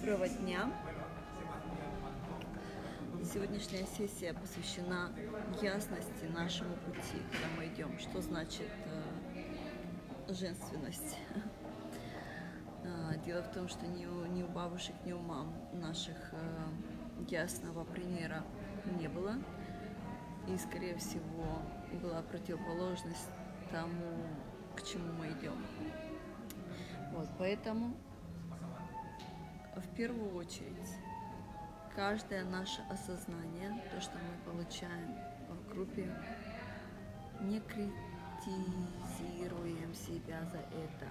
Доброго дня! Сегодняшняя сессия посвящена ясности нашему пути, когда мы идем. Что значит э, женственность? А, дело в том, что ни у, ни у бабушек, ни у мам наших э, ясного примера не было. И, скорее всего, была противоположность тому, к чему мы идем. Вот, поэтому в первую очередь каждое наше осознание, то, что мы получаем в группе, не критизируем себя за это.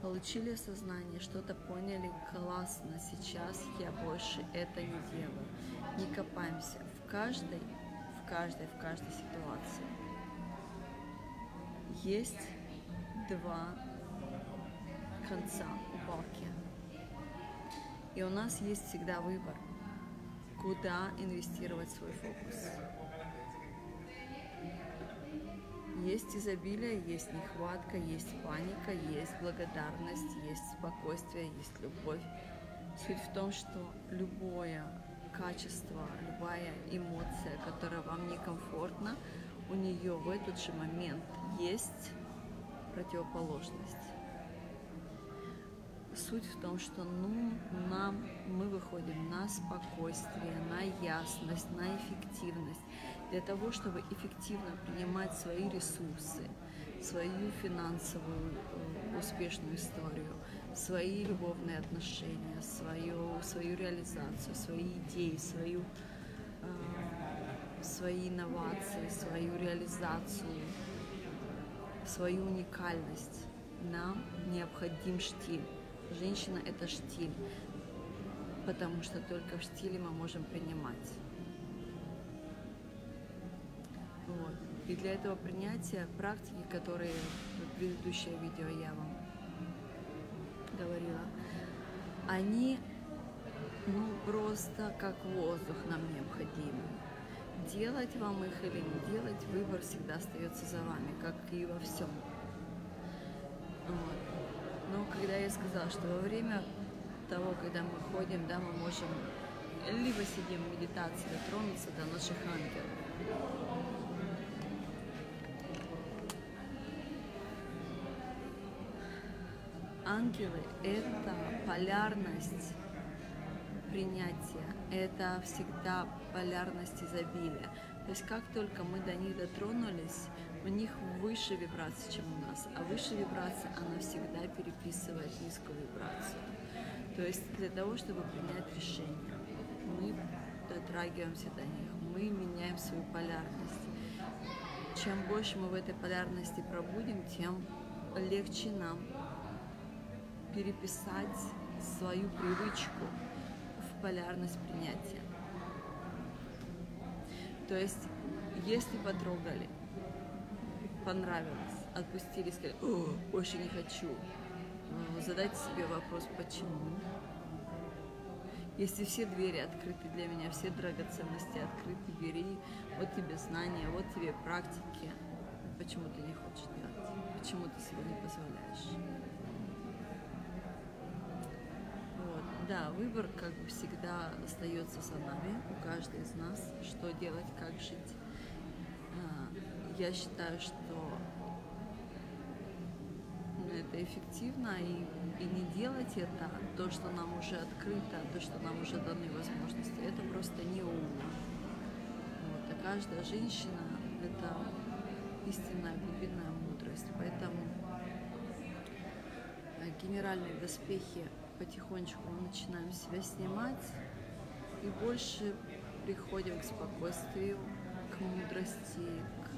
Получили осознание, что-то поняли, классно, сейчас я больше это не делаю. Не копаемся в каждой, в каждой, в каждой ситуации. Есть два конца у палки. И у нас есть всегда выбор, куда инвестировать свой фокус. Есть изобилие, есть нехватка, есть паника, есть благодарность, есть спокойствие, есть любовь. Суть в том, что любое качество, любая эмоция, которая вам некомфортна, у нее в этот же момент есть противоположность. Суть в том, что ну, нам мы выходим на спокойствие, на ясность, на эффективность. Для того, чтобы эффективно принимать свои ресурсы, свою финансовую э, успешную историю, свои любовные отношения, свою, свою реализацию, свои идеи, свою, э, свои инновации, свою реализацию, свою уникальность. Нам необходим штиль. Женщина – это штиль, потому что только в штиле мы можем принимать. Вот. И для этого принятия практики, которые в предыдущее видео я вам говорила, они ну просто как воздух нам необходимы. Делать вам их или не делать, выбор всегда остается за вами, как и во всем. Вот. Но когда я сказала, что во время того, когда мы ходим, да, мы можем либо сидим в медитации, дотронуться до наших ангелов. Ангелы – это полярность принятия, это всегда полярность изобилия. То есть как только мы до них дотронулись, у них выше вибрация, чем у нас, а выше вибрация, она всегда переписывает низкую вибрацию. То есть для того, чтобы принять решение, мы дотрагиваемся до них, мы меняем свою полярность. Чем больше мы в этой полярности пробудем, тем легче нам переписать свою привычку в полярность принятия. То есть, если потрогали, понравилось, отпустили, сказали, О, больше не хочу, ну, задайте себе вопрос, почему. Если все двери открыты для меня, все драгоценности открыты, бери, вот тебе знания, вот тебе практики, почему ты не хочешь делать, почему ты себе не позволяешь. Да, выбор, как всегда, остается за нами, у каждой из нас, что делать, как жить. А, я считаю, что это эффективно, и, и не делать это, то, что нам уже открыто, то, что нам уже даны возможности, это просто не. Вот. А каждая женщина – это истинная глубинная мудрость. Поэтому э, генеральные доспехи потихонечку мы начинаем себя снимать и больше приходим к спокойствию, к мудрости, к,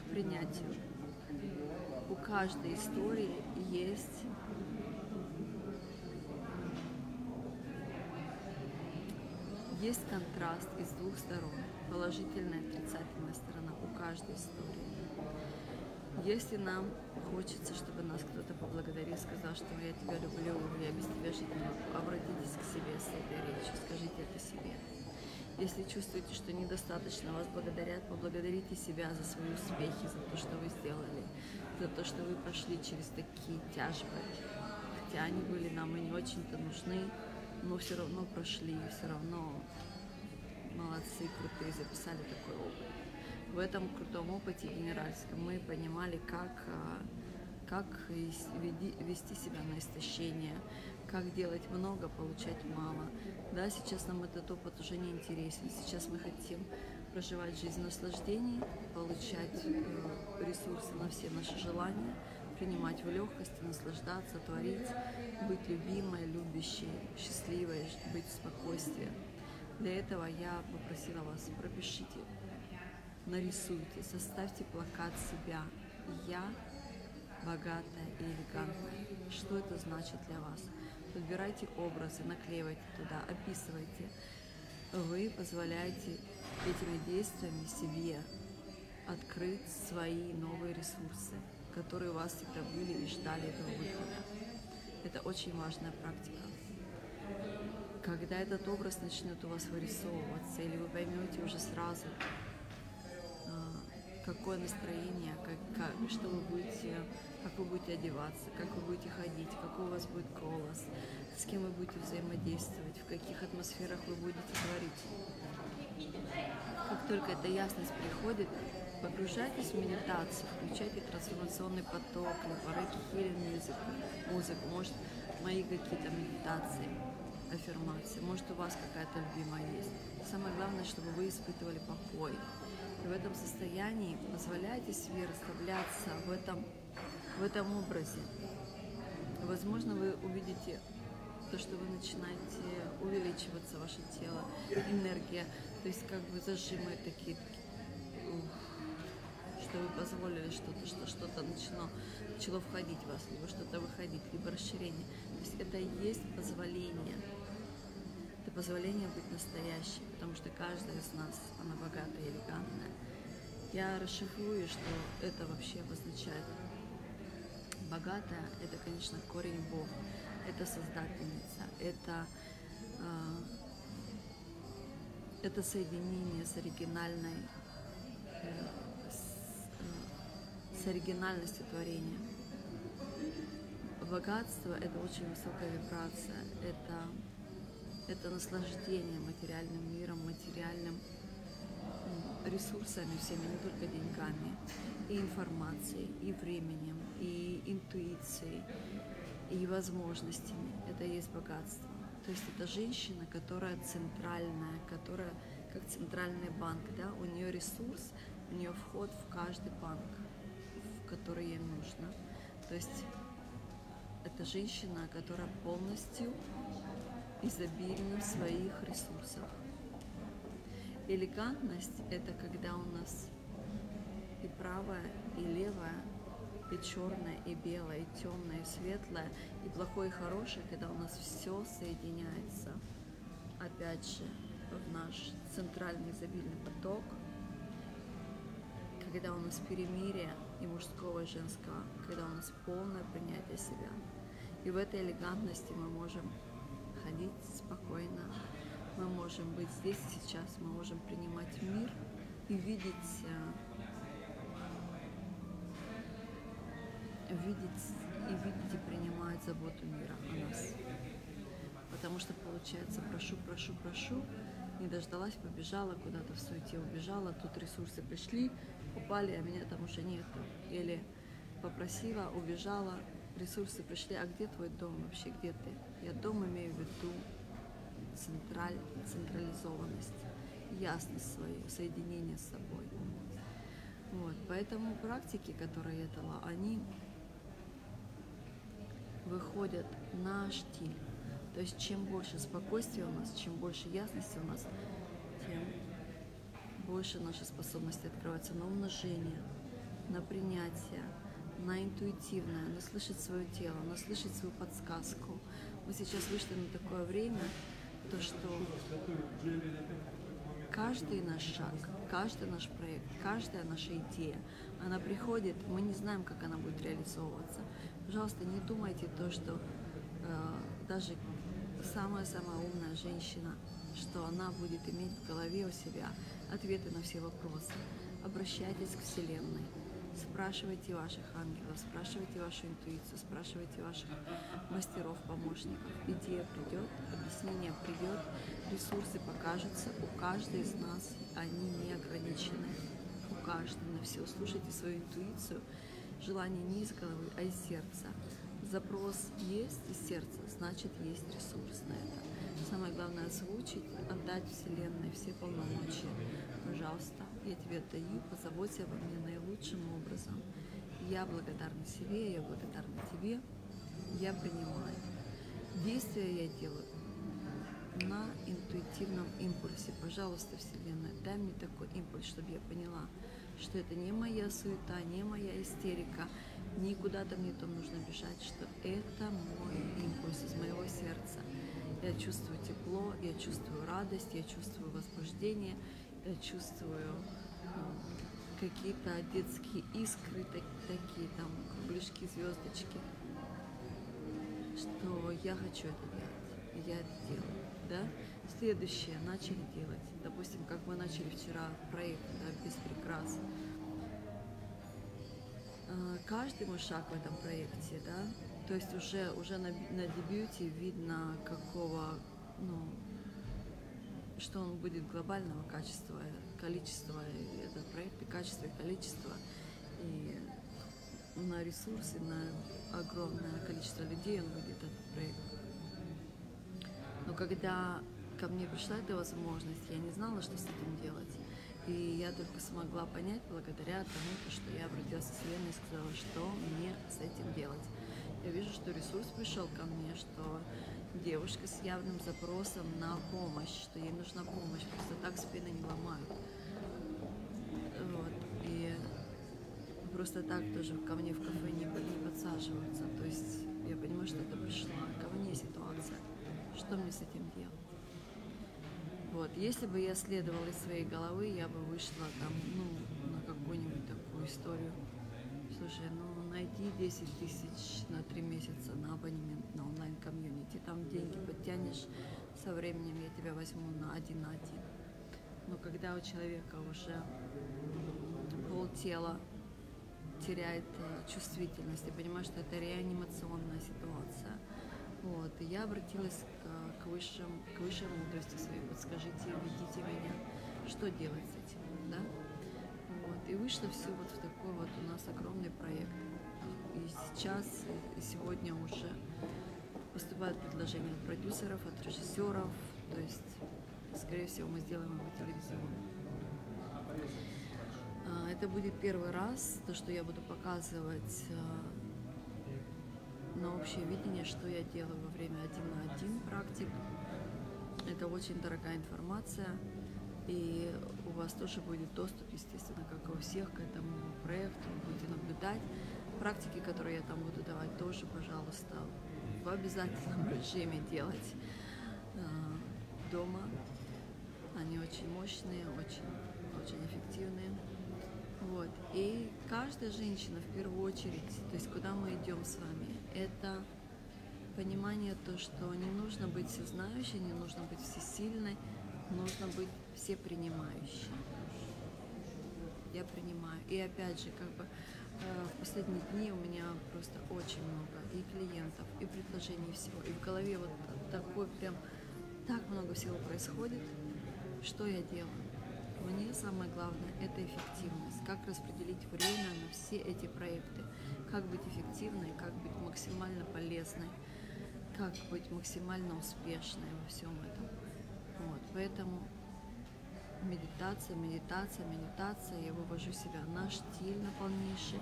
к принятию у каждой истории есть есть контраст из двух сторон, положительная и отрицательная сторона у каждой истории. Если нам хочется, чтобы нас кто-то поблагодарил, сказал, что я тебя люблю, я без тебя жить не могу, обратитесь к себе с этой речью, скажите это себе. Если чувствуете, что недостаточно вас благодарят, поблагодарите себя за свои успехи, за то, что вы сделали, за то, что вы прошли через такие тяжбы, хотя они были нам и не очень-то нужны, но все равно прошли, все равно молодцы, крутые, записали такой опыт. В этом крутом опыте генеральском мы понимали, как, а, как вести себя на истощение, как делать много, получать мало. Да, сейчас нам этот опыт уже не интересен. Сейчас мы хотим проживать жизнь наслаждений, получать э, ресурсы на все наши желания, принимать в легкости, наслаждаться, творить, быть любимой, любящей, счастливой, быть в спокойствии. Для этого я попросила вас, пропишите, нарисуйте, составьте плакат себя. Я богатая и элегантная. Что это значит для вас? Подбирайте образы, наклеивайте туда, описывайте. Вы позволяете этими действиями себе открыть свои новые ресурсы, которые у вас всегда были и ждали этого выхода. Это очень важная практика. Когда этот образ начнет у вас вырисовываться, или вы поймете уже сразу, какое настроение, как, как, что вы будете, как вы будете одеваться, как вы будете ходить, какой у вас будет голос, с кем вы будете взаимодействовать, в каких атмосферах вы будете творить. Как только эта ясность приходит, погружайтесь в медитацию, включайте трансформационный поток, рэки, хилин музыку, музыку, может, мои какие-то медитации, аффирмации, может, у вас какая-то любимая есть. Самое главное, чтобы вы испытывали покой. В этом состоянии позволяйте себе расслабляться в этом, в этом образе. Возможно, вы увидите то, что вы начинаете увеличиваться, ваше тело, энергия, то есть как бы зажимы такие, что вы позволили что-то, что что-то начало, начало входить в вас, либо что-то выходить, либо расширение. То есть это и есть позволение. Это позволение быть настоящей, потому что каждая из нас, она богатая и элегантная. Я расшифрую, что это вообще обозначает. Богатая – это, конечно, корень Бог, это создательница, это э, это соединение с оригинальной, э, с, э, с оригинальностью творения. Богатство – это очень высокая вибрация, это, это наслаждение материальным миром, материальным ресурсами всеми, не только деньгами, и информацией, и временем, и интуицией, и возможностями. Это и есть богатство. То есть это женщина, которая центральная, которая как центральный банк, да, у нее ресурс, у нее вход в каждый банк, в который ей нужно. То есть это женщина, которая полностью изобильна в своих ресурсах. Элегантность – это когда у нас и правая, и левая и черное, и белое, и темное, и светлое, и плохое, и хорошее, когда у нас все соединяется, опять же, в наш центральный изобильный поток, когда у нас перемирие и мужского, и женского, когда у нас полное принятие себя. И в этой элегантности мы можем спокойно, мы можем быть здесь сейчас, мы можем принимать мир и видеть э, видеть и видеть и принимать заботу мира о нас. Потому что получается, прошу, прошу, прошу, не дождалась, побежала куда-то в суете, убежала, тут ресурсы пришли, упали, а меня там уже нету. Или попросила, убежала, ресурсы пришли, а где твой дом вообще, где ты? Я дом имею в виду централь, централизованность, ясность свою, соединение с собой. Вот, поэтому практики, которые я дала, они выходят на штиль. То есть чем больше спокойствия у нас, чем больше ясности у нас, тем больше наша способность открываться на умножение, на принятие, на интуитивное, на слышать свое тело, на слышать свою подсказку. Мы сейчас вышли на такое время, то что каждый наш шаг, каждый наш проект, каждая наша идея, она приходит, мы не знаем, как она будет реализовываться. Пожалуйста, не думайте то, что э, даже самая-самая умная женщина, что она будет иметь в голове у себя ответы на все вопросы. Обращайтесь к Вселенной, спрашивайте ваших ангелов, спрашивайте вашу интуицию, спрашивайте ваших мастеров, помощников. Идея придет, объяснение придет, ресурсы покажутся. У каждой из нас они не ограничены. У каждой на все. Слушайте свою интуицию. Желание не из головы, а из сердца. Запрос есть из сердца, значит есть ресурс на это. Самое главное озвучить, отдать Вселенной все полномочия. Пожалуйста, я тебе отдаю, позаботься обо мне наилучшим образом. Я благодарна себе, я благодарна тебе, я принимаю. Действия я делаю на интуитивном импульсе. Пожалуйста, Вселенная, дай мне такой импульс, чтобы я поняла, что это не моя суета, не моя истерика, никуда там мне там нужно бежать, что это мой импульс из моего сердца. Я чувствую тепло, я чувствую радость, я чувствую возбуждение, я чувствую какие-то детские искры, так, такие там кругляшки, звездочки, что я хочу это делать, я это делаю, да? Следующее, начали делать. Допустим, как мы начали вчера проект да, «Без прикрас». А, каждый мой шаг в этом проекте, да, то есть уже, уже на, на дебюте видно, какого, ну, что он будет глобального качества, количества, этот проект и качество, и количество, и на ресурсы, на огромное количество людей он будет этот проект. Но когда ко мне пришла эта возможность, я не знала, что с этим делать. И я только смогла понять благодаря тому, что я обратилась к Вселенной и сказала, что мне с этим делать. Я вижу, что ресурс пришел ко мне, что девушка с явным запросом на помощь, что ей нужна помощь, просто так спины не ломают. Вот. И просто так тоже ко мне в кафе не, не подсаживаются. То есть я понимаю, что это пришла ко мне ситуация. Что мне с этим делать? Вот. Если бы я следовала из своей головы, я бы вышла там, ну, на какую-нибудь такую историю. Найди 10 тысяч на три месяца на абонемент на онлайн-комьюнити. Там деньги подтянешь, со временем я тебя возьму на один на один. Но когда у человека уже полтела теряет э, чувствительность, я понимаю, что это реанимационная ситуация. Вот. И я обратилась к, к, высшим, к высшей мудрости своей. Подскажите, ведите меня, что делать с этим, да? Вот. И вышло все вот в такой вот у нас огромный проект. Сейчас, и сегодня уже поступают предложения от продюсеров, от режиссеров. То есть, скорее всего, мы сделаем его телевизионным. А, это будет первый раз, то, что я буду показывать а, на общее видение, что я делаю во время один на один практик. Это очень дорогая информация, и у вас тоже будет доступ, естественно, как и у всех, к этому проекту. Вы будете наблюдать. Практики, которые я там буду давать, тоже, пожалуйста, в обязательном режиме делать э, дома. Они очень мощные, очень, очень эффективные. Вот. И каждая женщина в первую очередь, то есть куда мы идем с вами, это понимание то, что не нужно быть всезнающей, не нужно быть всесильной, нужно быть всепринимающей. Я принимаю. И опять же, как бы в последние дни у меня просто очень много и клиентов, и предложений всего. И в голове вот такой прям так много всего происходит. Что я делаю? Мне самое главное – это эффективность. Как распределить время на все эти проекты. Как быть эффективной, как быть максимально полезной, как быть максимально успешной во всем этом. Вот, поэтому медитация, медитация, медитация, я вывожу себя на штиль на полнейший.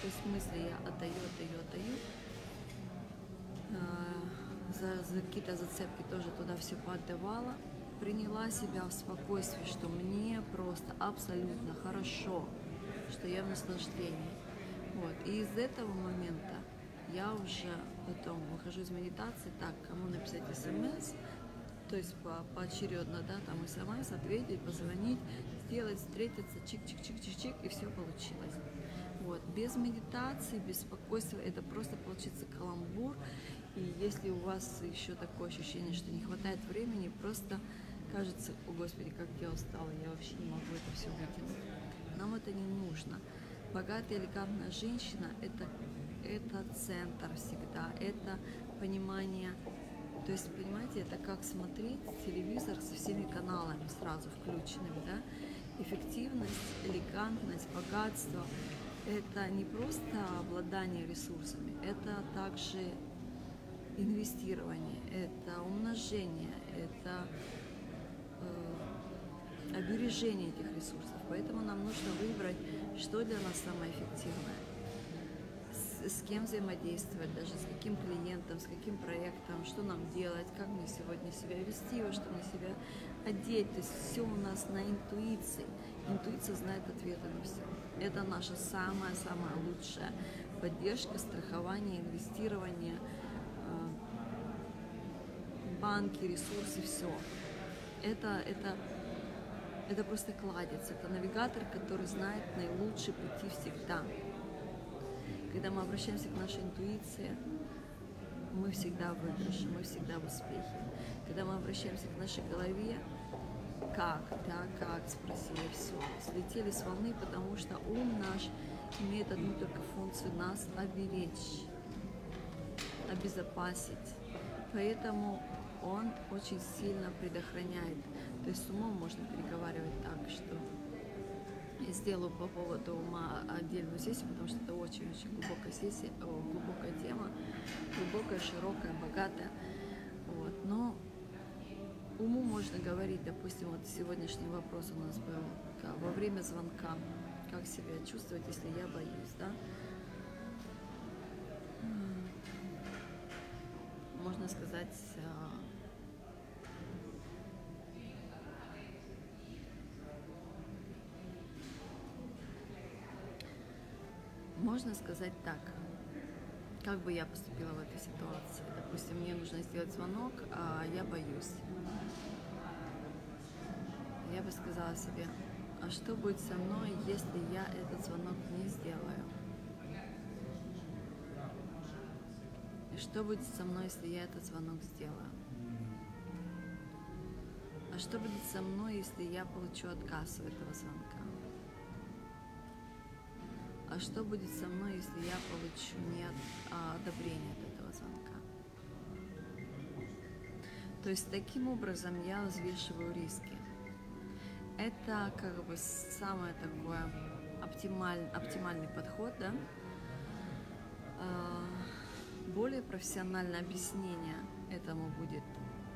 То есть мысли я отдаю, отдаю, отдаю. А, за, за какие-то зацепки тоже туда все поотдавала приняла себя в спокойствии, что мне просто абсолютно хорошо, что я в наслаждении. Вот. И из этого момента я уже потом выхожу из медитации, так, кому написать смс, то есть по, поочередно, да, там смс, ответить, позвонить, сделать, встретиться, чик-чик-чик-чик-чик, и все получилось. Вот. Без медитации, без спокойствия это просто получится каламбур. И если у вас еще такое ощущение, что не хватает времени, просто кажется, о господи, как я устала, я вообще не могу это все вытянуть. Нам это не нужно. Богатая элегантная женщина это, это центр всегда, это понимание. То есть, понимаете, это как смотреть телевизор со всеми каналами сразу включенными, да? Эффективность, элегантность, богатство – это не просто обладание ресурсами, это также инвестирование, это умножение, это э, обережение этих ресурсов. Поэтому нам нужно выбрать, что для нас самое эффективное, с, кем взаимодействовать, даже с каким клиентом, с каким проектом, что нам делать, как мне сегодня себя вести, во что мне себя одеть. То есть все у нас на интуиции. Интуиция знает ответы на все. Это наша самая-самая лучшая поддержка, страхование, инвестирование, э, банки, ресурсы, все. Это, это это просто кладец, это навигатор, который знает наилучшие пути всегда. Когда мы обращаемся к нашей интуиции, мы всегда в выигрыше, мы всегда в успехе. Когда мы обращаемся к нашей голове, как, да, как, спросили все. Слетели с волны, потому что ум наш имеет одну только функцию нас оберечь, обезопасить. Поэтому он очень сильно предохраняет то есть с умом можно переговаривать так, что я сделаю по поводу ума отдельную сессию, потому что это очень-очень глубокая сессия, глубокая тема, глубокая, широкая, богатая. Вот. Но уму можно говорить, допустим, вот сегодняшний вопрос у нас был во время звонка, как себя чувствовать, если я боюсь, да? Можно сказать, а, Можно сказать так, как бы я поступила в этой ситуации. Допустим, мне нужно сделать звонок, а я боюсь. Я бы сказала себе, а что будет со мной, если я этот звонок не сделаю? И что будет со мной, если я этот звонок сделаю? А что будет со мной, если я получу отказ у этого звонка? Что будет со мной, если я получу не а, одобрение от этого звонка? То есть таким образом я взвешиваю риски. Это как бы самое такое оптималь, оптимальный подход, да? А, более профессиональное объяснение этому будет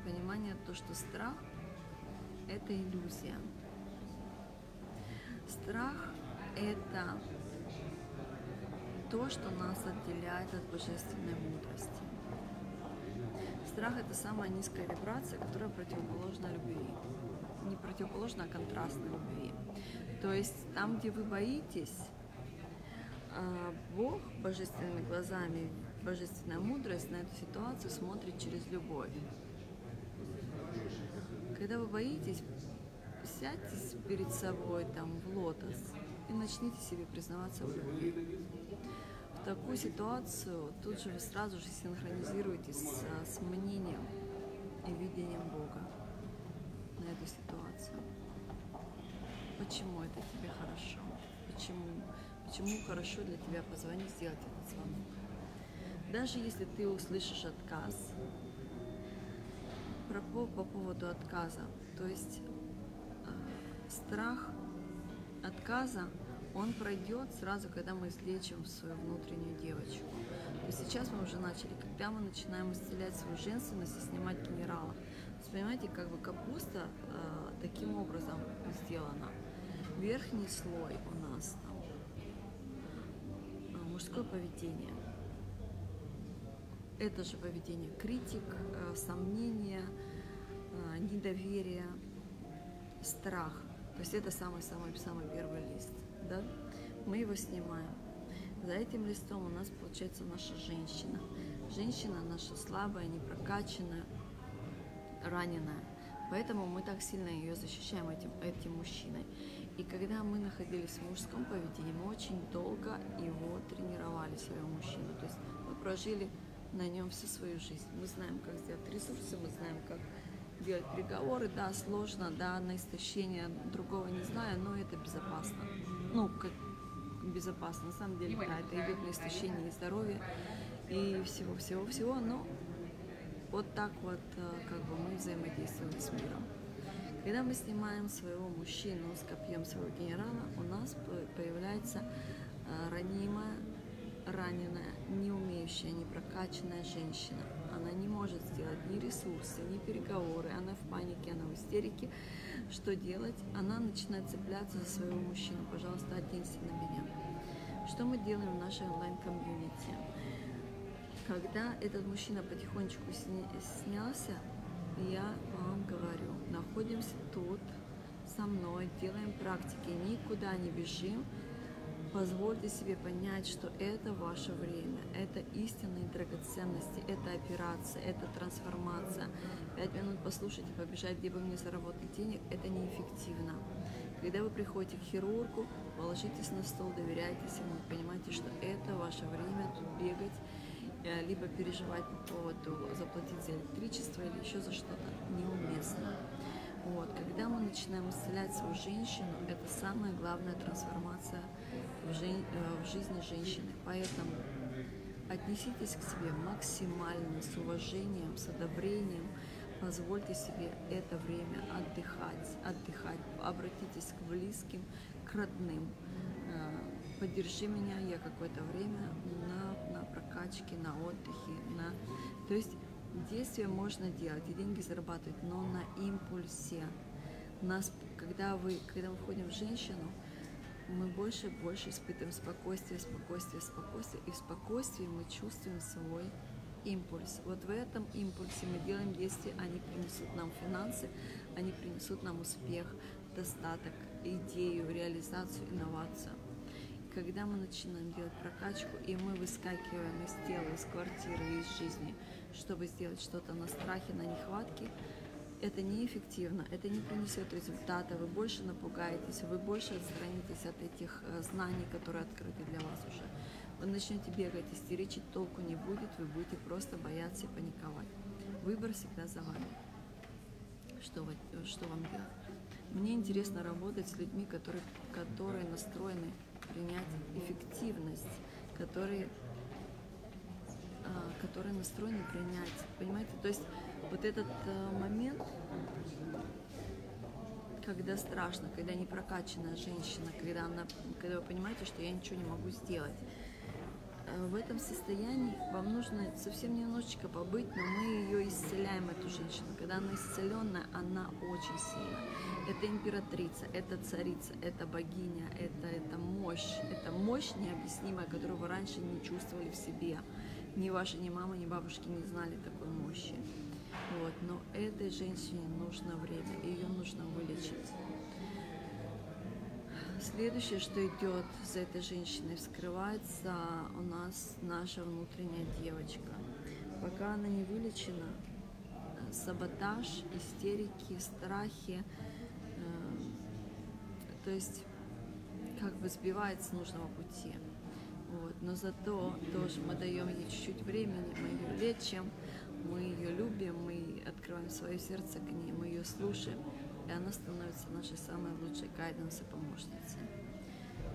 понимание то, что страх – это иллюзия. Страх – это то, что нас отделяет от божественной мудрости. Страх – это самая низкая вибрация, которая противоположна любви. Не противоположна, а контрастна любви. То есть там, где вы боитесь, а, Бог божественными глазами, божественная мудрость на эту ситуацию смотрит через любовь. Когда вы боитесь, сядьте перед собой там в лотос и начните себе признаваться в любви такую ситуацию тут же вы сразу же синхронизируетесь с, с мнением и видением Бога на эту ситуацию. Почему это тебе хорошо? Почему? Почему хорошо для тебя позвонить, сделать этот звонок? Даже если ты услышишь отказ, про, по, по поводу отказа, то есть э, страх отказа он пройдет сразу, когда мы излечим свою внутреннюю девочку. То сейчас мы уже начали, когда мы начинаем исцелять свою женственность и снимать генералов. Понимаете, как бы капуста э, таким образом сделана. Верхний слой у нас там э, мужское поведение. Это же поведение критик, э, сомнения, э, недоверие, страх. То есть это самый-самый-самый первый лист да, мы его снимаем. За этим листом у нас получается наша женщина. Женщина наша слабая, непрокачанная, раненая. Поэтому мы так сильно ее защищаем этим, этим мужчиной. И когда мы находились в мужском поведении, мы очень долго его тренировали, своего мужчину. То есть мы прожили на нем всю свою жизнь. Мы знаем, как сделать ресурсы, мы знаем, как делать переговоры. Да, сложно, да, на истощение другого не знаю, но это безопасно ну, как безопасно. На самом деле, да, это идет на истощение и здоровья, и всего-всего-всего, но вот так вот э, как бы мы взаимодействуем с миром. Когда мы снимаем своего мужчину с копьем своего генерала, у нас появляется э, ранимая, раненая, не умеющая, не прокачанная женщина. Она не может сделать ни ресурсы, ни переговоры, она в панике, она в истерике. Что делать? Она начинает цепляться за своего мужчину. Пожалуйста, оденься на меня. Что мы делаем в нашей онлайн-комьюнити? Когда этот мужчина потихонечку снялся, я вам говорю, находимся тут со мной, делаем практики, никуда не бежим, позвольте себе понять, что это ваше время, это истинные драгоценности, это операция, это трансформация. Пять минут послушать и побежать, где бы мне заработать денег, это неэффективно. Когда вы приходите к хирургу, положитесь на стол, доверяйтесь ему, понимаете, что это ваше время тут бегать, Э, либо переживать по поводу заплатить за электричество или еще за что-то неуместно. Вот. Когда мы начинаем исцелять свою женщину, это самая главная трансформация в, жи- э, в жизни женщины. Поэтому отнеситесь к себе максимально с уважением, с одобрением, позвольте себе это время отдыхать, отдыхать, обратитесь к близким, к родным, э, поддержи меня, я какое-то время на, на прокачке, на отдыхе, на... То есть действия можно делать и деньги зарабатывать, но на импульсе. Нас, когда, вы, когда мы входим в женщину, мы больше и больше испытываем спокойствие, спокойствие, спокойствие, и в спокойствии мы чувствуем свой импульс. Вот в этом импульсе мы делаем действия, они принесут нам финансы, они принесут нам успех, достаток, идею, реализацию, инновацию когда мы начинаем делать прокачку, и мы выскакиваем из тела, из квартиры, из жизни, чтобы сделать что-то на страхе, на нехватке, это неэффективно, это не принесет результата, вы больше напугаетесь, вы больше отстранитесь от этих э, знаний, которые открыты для вас уже. Вы начнете бегать, истеричить, толку не будет, вы будете просто бояться и паниковать. Выбор всегда за вами. Что, вы, что вам делать? Мне интересно работать с людьми, которые, которые настроены принять эффективность, которые, а, которые настроены принять. Понимаете? То есть вот этот а, момент, когда страшно, когда не прокачанная женщина, когда, она, когда вы понимаете, что я ничего не могу сделать, в этом состоянии вам нужно совсем немножечко побыть, но мы ее исцеляем, эту женщину. Когда она исцеленная, она очень сильна. Это императрица, это царица, это богиня, это, это мощь. Это мощь необъяснимая, которую вы раньше не чувствовали в себе. Ни ваша, ни мама, ни бабушки не знали такой мощи. Вот. Но этой женщине нужно время, ее нужно вылечить. Следующее, что идет за этой женщиной, вскрывается у нас наша внутренняя девочка. Пока она не вылечена, саботаж, истерики, страхи, э, то есть как бы сбивает с нужного пути. Вот. Но зато тоже мы даем ей чуть-чуть времени, мы ее лечим, мы ее любим, мы открываем свое сердце к ней, мы ее слушаем и она становится нашей самой лучшей гайденс и помощницей.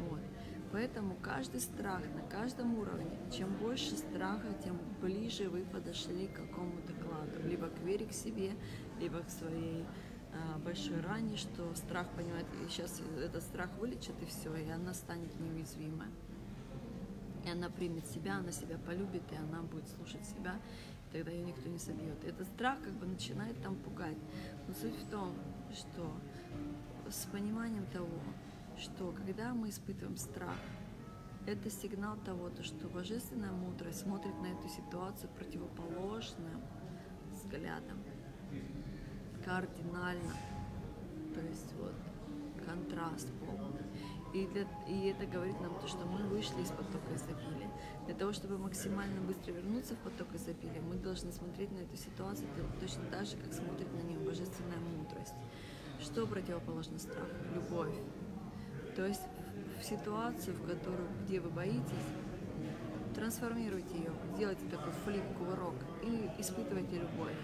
Вот. Поэтому каждый страх на каждом уровне, чем больше страха, тем ближе вы подошли к какому-то кладу, либо к вере к себе, либо к своей э, большой ране, что страх, понимаете, сейчас этот страх вылечит и все, и она станет неуязвимой. И она примет себя, она себя полюбит, и она будет слушать себя, и тогда ее никто не собьет. Этот страх как бы начинает там пугать. Но суть в том, что с пониманием того, что когда мы испытываем страх, это сигнал того, то, что божественная мудрость смотрит на эту ситуацию противоположным взглядом, кардинально, то есть вот контраст полный. И, для, и это говорит нам то, что мы вышли из потока изобилия. Для того, чтобы максимально быстро вернуться в поток изобилия, мы должны смотреть на эту ситуацию точно так же, как смотрит на нее божественная мудрость. Что противоположно страху? Любовь. То есть в ситуацию, в которую, где вы боитесь, трансформируйте ее, сделайте такой флип, кувырок и испытывайте любовь.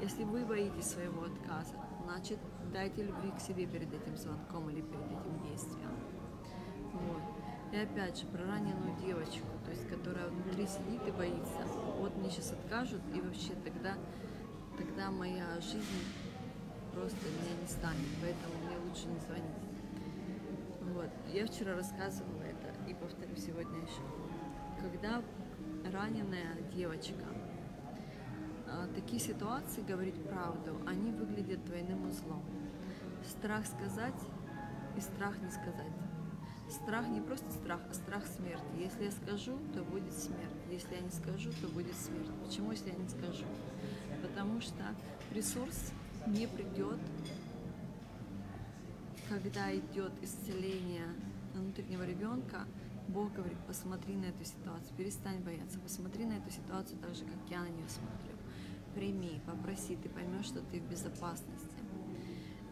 Если вы боитесь своего отказа, значит, дайте любви к себе перед этим звонком или перед этим действием. И опять же, про раненую девочку, то есть, которая внутри сидит и боится. Вот мне сейчас откажут, и вообще тогда, тогда моя жизнь просто меня не станет, поэтому мне лучше не звонить. Вот. Я вчера рассказывала это и повторю сегодня еще. Когда раненая девочка, а, такие ситуации, говорить правду, они выглядят двойным узлом. Страх сказать и страх не сказать. Страх не просто страх, а страх смерти. Если я скажу, то будет смерть. Если я не скажу, то будет смерть. Почему, если я не скажу? Потому что ресурс не придет, когда идет исцеление внутреннего ребенка. Бог говорит, посмотри на эту ситуацию, перестань бояться, посмотри на эту ситуацию так же, как я на нее смотрю. Прими, попроси, ты поймешь, что ты в безопасности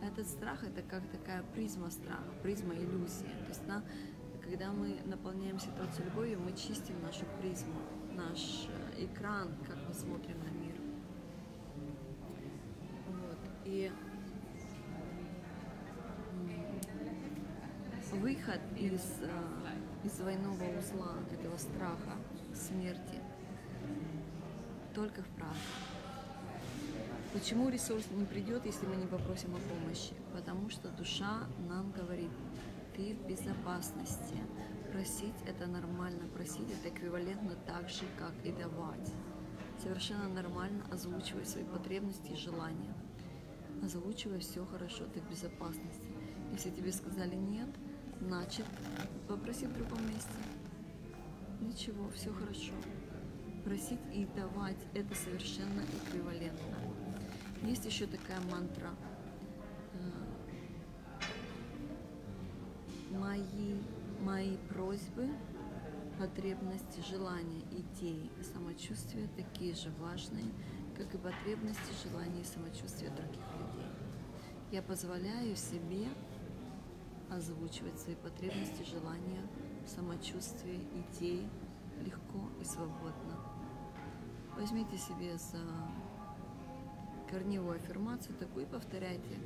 этот страх это как такая призма страха, призма иллюзии. То есть на, когда мы наполняем ситуацию любовью, мы чистим нашу призму, наш э, экран, как мы смотрим на мир. Вот. И выход из, э, из двойного узла этого страха, смерти, только в правде. Почему ресурс не придет, если мы не попросим о помощи? Потому что душа нам говорит, ты в безопасности. Просить это нормально, просить это эквивалентно так же, как и давать. Совершенно нормально озвучивать свои потребности и желания. Озвучивай все хорошо, ты в безопасности. Если тебе сказали нет, значит попроси в другом месте. Ничего, все хорошо. Просить и давать это совершенно эквивалентно. Есть еще такая мантра. Э, мои, мои просьбы, потребности, желания, идеи, самочувствия такие же важные, как и потребности, желания и самочувствия других людей. Я позволяю себе озвучивать свои потребности, желания, самочувствие, идеи легко и свободно. Возьмите себе за корневую аффирмацию такую и повторяйте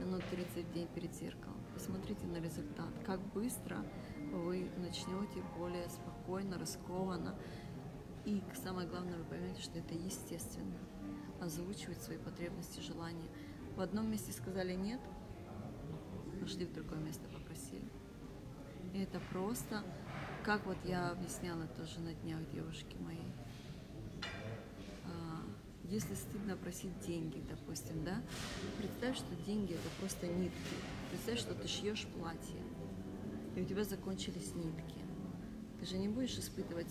минут 30 в день перед зеркалом. Посмотрите на результат, как быстро вы начнете более спокойно, раскованно. И самое главное, вы поймете, что это естественно. Озвучивать свои потребности, желания. В одном месте сказали нет, пошли в другое место, попросили. И это просто, как вот я объясняла тоже на днях девушки моей если стыдно просить деньги, допустим, да, представь, что деньги это просто нитки. Представь, что ты шьешь платье, и у тебя закончились нитки. Ты же не будешь испытывать